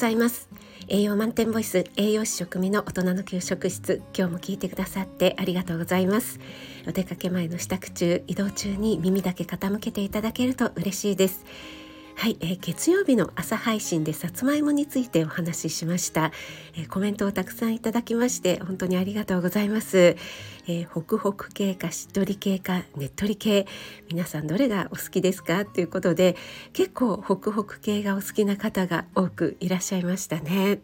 ざいます。栄養満点ボイス栄養士食味の大人の給食室今日も聞いてくださってありがとうございます。お出かけ前の支度中移動中に耳だけ傾けていただけると嬉しいです。はい、えー、月曜日の朝配信でさつまいもについてお話ししました、えー、コメントをたくさんいただきまして本当にありがとうございます、えー、ホクホク系かしっとり系かねっとり系。皆さんどれがお好きですか？ということで結構ホクホク系がお好きな方が多くいらっしゃいましたね。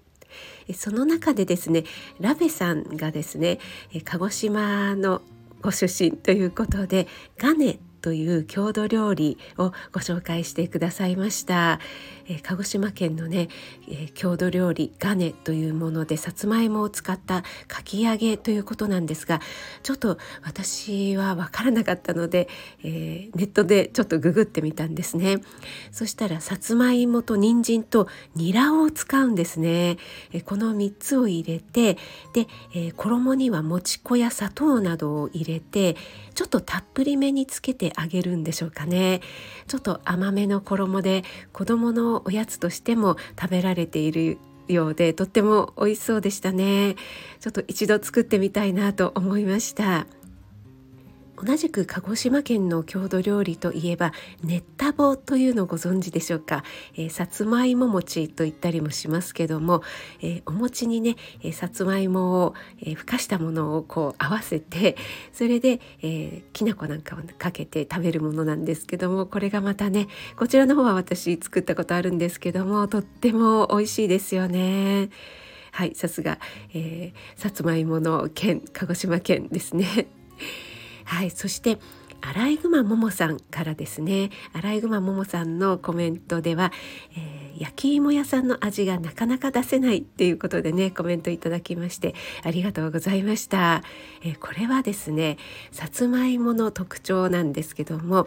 その中でですねラベさんがですね鹿児島のご出身ということでガネという郷土料理をご紹介してくださいました、えー、鹿児島県のね、えー、郷土料理ガネというものでさつまいもを使ったかき揚げということなんですがちょっと私は分からなかったので、えー、ネットでちょっとググってみたんですね。そしたらさつまいもと人参とニラを使うんですね、えこの3つを入れてで、え衣にはもち粉や砂糖などを入れてちょっとたっぷりめにつけてあげるんでしょうかね。ちょっと甘めの衣で子どものおやつとしても食べられているようでとっても美味しそうでしたね。ちょっと一度作ってみたいなと思いました。同じく鹿児島県の郷土料理といえばねったぼというのをご存知でしょうか、えー、さつまいも餅と言ったりもしますけども、えー、お餅にね、えー、さつまいもを、えふかしたものをこう合わせてそれで、えきな粉なんかをかけて食べるものなんですけどもこれがまたねこちらの方は私作ったことあるんですけどもとっても美味しいですよね。はい、さすが、えー、さつまいもの県鹿児島県ですね。はいそしてアライグマももさんからですね。アライグマももさんのコメントでは、えー、焼き芋屋さんの味がなかなか出せないっていうことでねコメントいただきましてありがとうございました、えー、これはですねさつまいもの特徴なんですけども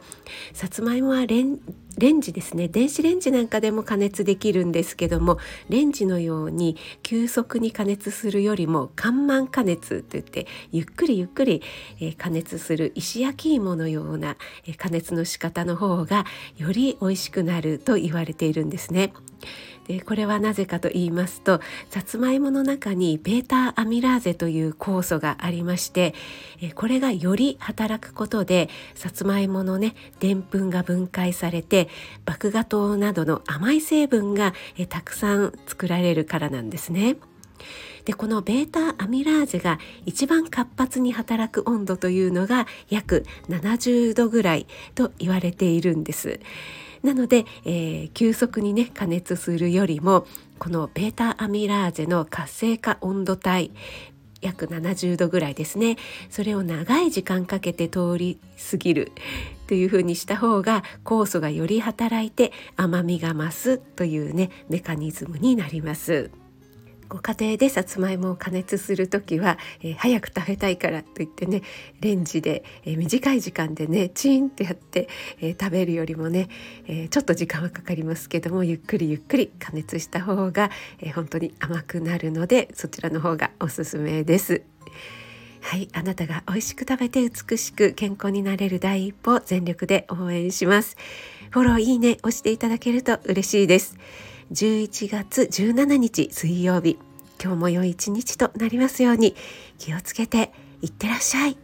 さつまいもはレンレンジですね電子レンジなんかでも加熱できるんですけどもレンジのように急速に加熱するよりも緩慢加熱といってゆっくりゆっくり、え、加熱する石焼き芋のような、え、加熱の仕方の方がより美味しくなると言われているんですね。でこれはなぜかと言いますとさつまいもの中に β アミラーゼという酵素がありましてこれがより働くことでさつまいものねでんぷんが分解されて麦芽糖などの甘い成分がたくさん作られるからなんですね。でこの β アミラーゼが一番活発に働く温度というのが約70度ぐらいと言われているんです。なので、えー、急速にね加熱するよりもこの β アミラーゼの活性化温度帯約70度ぐらいですねそれを長い時間かけて通り過ぎるというふうにした方が酵素がより働いて甘みが増すというねメカニズムになります。ご家庭でさつまいもを加熱する時は、えー、早く食べたいからといってねレンジで、えー、短い時間でねチーンってやって、えー、食べるよりもね、えちょっと時間はかかりますけどもゆっくりゆっくり加熱した方が、え本当に甘くなるのでそちらの方がおすすめです。はい、あなたが美味しく食べて美しく健康になれる第一歩全力で応援します。フォローいいね押していただけると嬉しいです。11月17日水曜日今日も良い一日となりますように気をつけていってらっしゃい。